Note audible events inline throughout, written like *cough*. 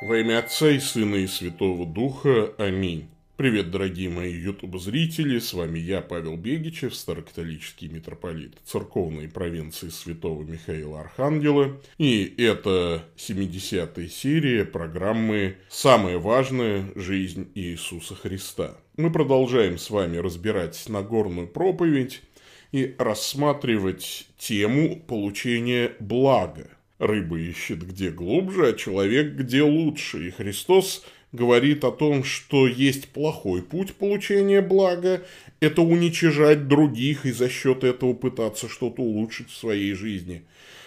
Во имя Отца и Сына и Святого Духа. Аминь. Привет, дорогие мои ютуб-зрители, с вами я, Павел Бегичев, старокатолический митрополит церковной провинции Святого Михаила Архангела. И это 70-я серия программы «Самое важное. Жизнь Иисуса Христа». Мы продолжаем с вами разбирать Нагорную проповедь и рассматривать тему получения блага. Рыба ищет где глубже, а человек где лучше. И Христос – говорит о том, что есть плохой путь получения блага, это уничижать других и за счет этого пытаться что-то улучшить в своей жизни.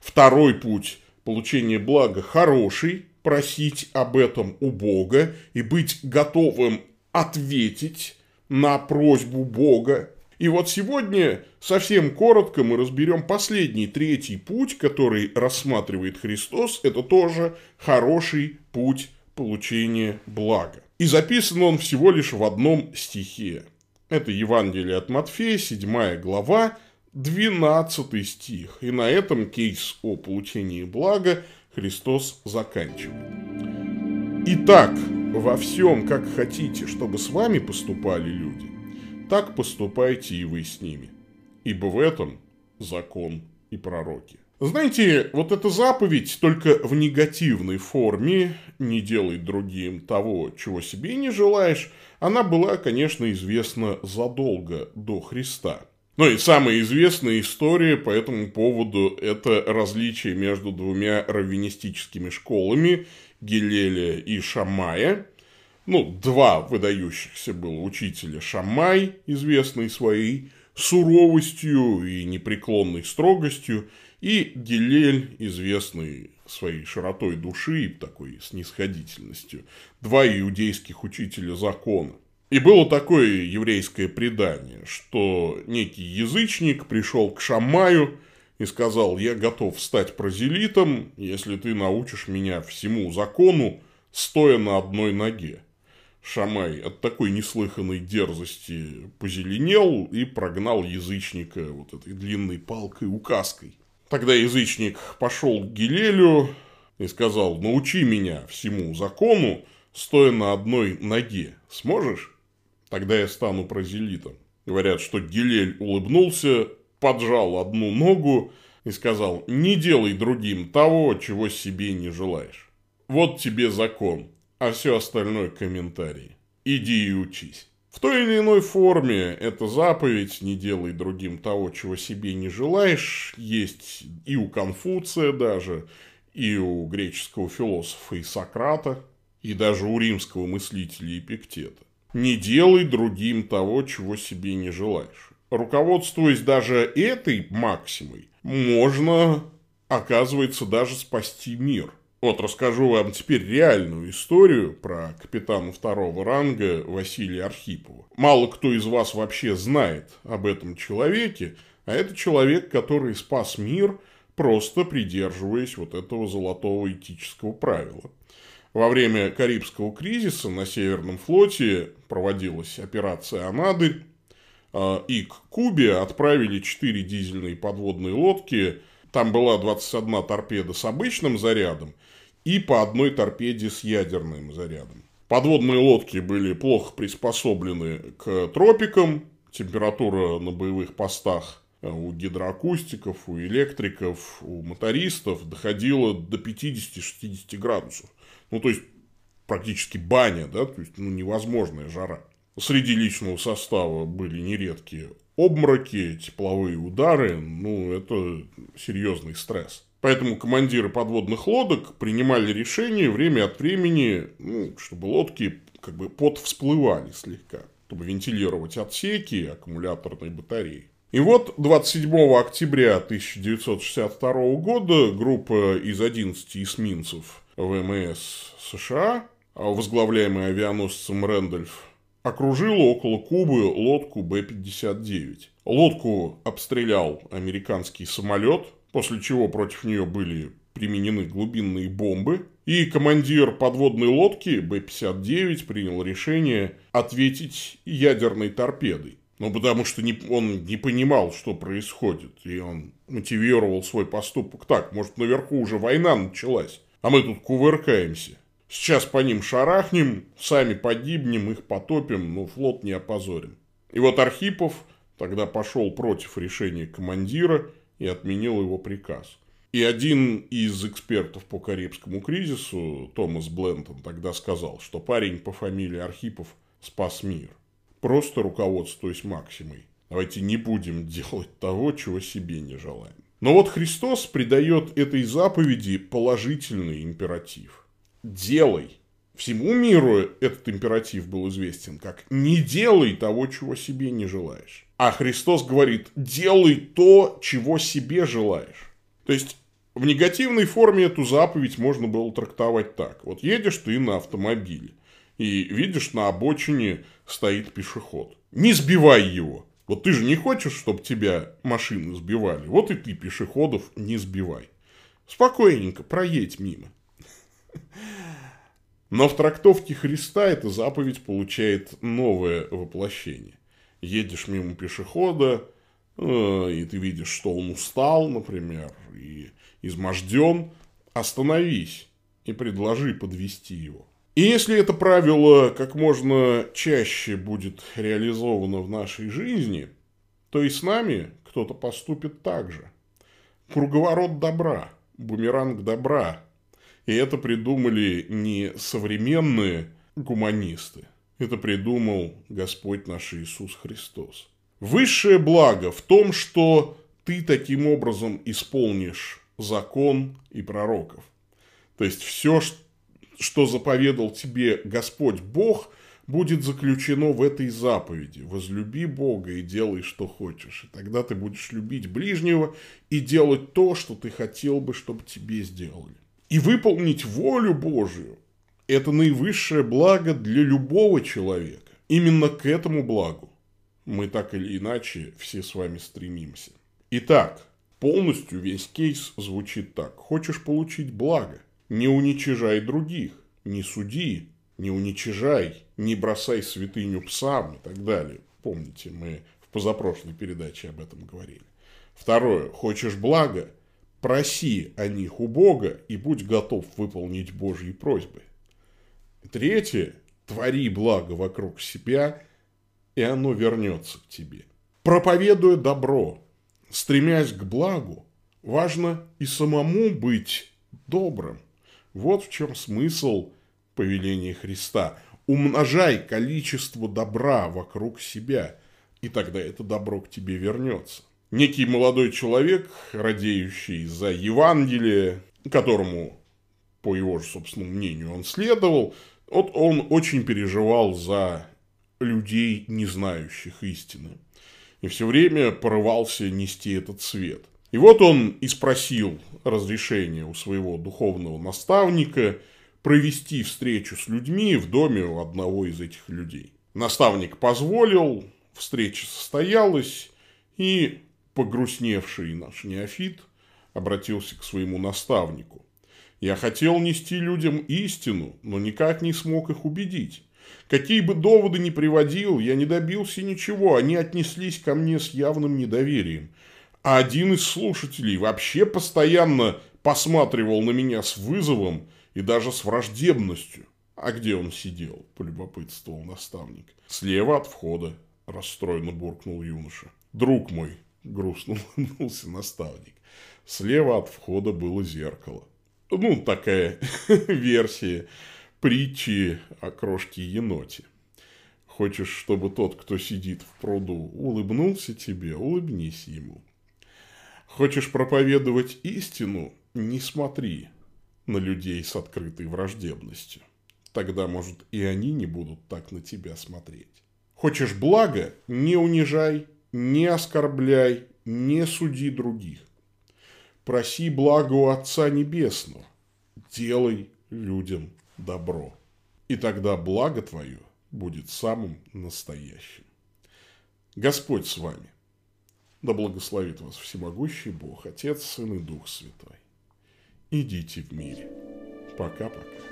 Второй путь получения блага хороший, просить об этом у Бога и быть готовым ответить на просьбу Бога. И вот сегодня совсем коротко мы разберем последний, третий путь, который рассматривает Христос. Это тоже хороший путь получения блага. И записан он всего лишь в одном стихе. Это Евангелие от Матфея, 7 глава, 12 стих. И на этом кейс о получении блага Христос заканчивает. Итак, во всем, как хотите, чтобы с вами поступали люди, так поступайте и вы с ними. Ибо в этом закон и пророки. Знаете, вот эта заповедь только в негативной форме «не делай другим того, чего себе не желаешь», она была, конечно, известна задолго до Христа. Ну и самая известная история по этому поводу – это различие между двумя раввинистическими школами Гилеля и Шамая. Ну, два выдающихся было учителя. Шамай, известный своей суровостью и непреклонной строгостью, и Гилель, известный своей широтой души и такой снисходительностью. Два иудейских учителя закона. И было такое еврейское предание, что некий язычник пришел к Шамаю и сказал, я готов стать прозелитом, если ты научишь меня всему закону, стоя на одной ноге. Шамай от такой неслыханной дерзости позеленел и прогнал язычника вот этой длинной палкой-указкой. Тогда язычник пошел к Гилелю и сказал, научи меня всему закону, стоя на одной ноге. Сможешь? Тогда я стану прозелитом. Говорят, что Гилель улыбнулся, поджал одну ногу и сказал, не делай другим того, чего себе не желаешь. Вот тебе закон, а все остальное комментарии. Иди и учись. В той или иной форме эта заповедь «не делай другим того, чего себе не желаешь» есть и у Конфуция даже, и у греческого философа и Сократа, и даже у римского мыслителя Эпиктета. «Не делай другим того, чего себе не желаешь». Руководствуясь даже этой максимой, можно, оказывается, даже спасти мир – вот расскажу вам теперь реальную историю про капитана второго ранга Василия Архипова. Мало кто из вас вообще знает об этом человеке, а это человек, который спас мир, просто придерживаясь вот этого золотого этического правила. Во время Карибского кризиса на Северном флоте проводилась операция «Анадырь», а, и к Кубе отправили 4 дизельные подводные лодки. Там была 21 торпеда с обычным зарядом и по одной торпеде с ядерным зарядом. Подводные лодки были плохо приспособлены к тропикам, температура на боевых постах э, у гидроакустиков, у электриков, у мотористов доходила до 50-60 градусов. Ну, то есть, практически баня, да, то есть, ну, невозможная жара. Среди личного состава были нередкие обмороки, тепловые удары, ну, это серьезный стресс. Поэтому командиры подводных лодок принимали решение время от времени, ну, чтобы лодки как бы подвсплывали слегка, чтобы вентилировать отсеки и аккумуляторные батареи. И вот 27 октября 1962 года группа из 11 эсминцев ВМС США, возглавляемая авианосцем Рэндольф, окружила около Кубы лодку Б-59. Лодку обстрелял американский самолет – после чего против нее были применены глубинные бомбы, и командир подводной лодки Б-59 принял решение ответить ядерной торпедой. Ну, потому что не, он не понимал, что происходит, и он мотивировал свой поступок так, может, наверху уже война началась, а мы тут кувыркаемся. Сейчас по ним шарахнем, сами погибнем, их потопим, но флот не опозорим. И вот Архипов тогда пошел против решения командира и отменил его приказ. И один из экспертов по Карибскому кризису, Томас Блентон, тогда сказал, что парень по фамилии Архипов спас мир. Просто руководствуясь максимой. Давайте не будем *laughs* делать того, чего себе не желаем. Но вот Христос придает этой заповеди положительный императив. Делай. Всему миру этот императив был известен как «не делай того, чего себе не желаешь». А Христос говорит «делай то, чего себе желаешь». То есть в негативной форме эту заповедь можно было трактовать так. Вот едешь ты на автомобиле и видишь на обочине стоит пешеход. Не сбивай его. Вот ты же не хочешь, чтобы тебя машины сбивали. Вот и ты пешеходов не сбивай. Спокойненько проедь мимо. Но в трактовке Христа эта заповедь получает новое воплощение. Едешь мимо пешехода, э, и ты видишь, что он устал, например, и изможден, остановись и предложи подвести его. И если это правило как можно чаще будет реализовано в нашей жизни, то и с нами кто-то поступит так же. Круговорот добра, бумеранг добра. И это придумали не современные гуманисты. Это придумал Господь наш Иисус Христос. Высшее благо в том, что ты таким образом исполнишь закон и пророков. То есть все, что заповедал тебе Господь Бог, будет заключено в этой заповеди. Возлюби Бога и делай, что хочешь. И тогда ты будешь любить ближнего и делать то, что ты хотел бы, чтобы тебе сделали. И выполнить волю Божию – это наивысшее благо для любого человека. Именно к этому благу мы так или иначе все с вами стремимся. Итак, полностью весь кейс звучит так. Хочешь получить благо – не уничижай других, не суди, не уничижай, не бросай святыню псам и так далее. Помните, мы в позапрошлой передаче об этом говорили. Второе. Хочешь блага? Проси о них у Бога и будь готов выполнить Божьи просьбы. Третье. Твори благо вокруг себя, и оно вернется к тебе. Проповедуя добро, стремясь к благу, важно и самому быть добрым – вот в чем смысл повеления Христа. Умножай количество добра вокруг себя, и тогда это добро к тебе вернется. Некий молодой человек, радеющий за Евангелие, которому, по его же собственному мнению, он следовал, вот он очень переживал за людей, не знающих истины. И все время порывался нести этот свет. И вот он и спросил разрешения у своего духовного наставника провести встречу с людьми в доме у одного из этих людей. Наставник позволил, встреча состоялась, и погрустневший наш неофит обратился к своему наставнику. Я хотел нести людям истину, но никак не смог их убедить. Какие бы доводы ни приводил, я не добился ничего, они отнеслись ко мне с явным недоверием – а один из слушателей вообще постоянно посматривал на меня с вызовом и даже с враждебностью. А где он сидел, полюбопытствовал наставник. Слева от входа, расстроенно буркнул юноша. Друг мой, грустно улыбнулся наставник. Слева от входа было зеркало. Ну, такая *laughs* версия притчи о крошке еноте. Хочешь, чтобы тот, кто сидит в пруду, улыбнулся тебе, улыбнись ему. Хочешь проповедовать истину, не смотри на людей с открытой враждебностью. Тогда, может, и они не будут так на тебя смотреть. Хочешь блага, не унижай, не оскорбляй, не суди других. Проси благо у Отца Небесного. Делай людям добро. И тогда благо твое будет самым настоящим. Господь с вами. Да благословит вас всемогущий Бог, Отец, Сын и Дух Святой. Идите в мире. Пока-пока.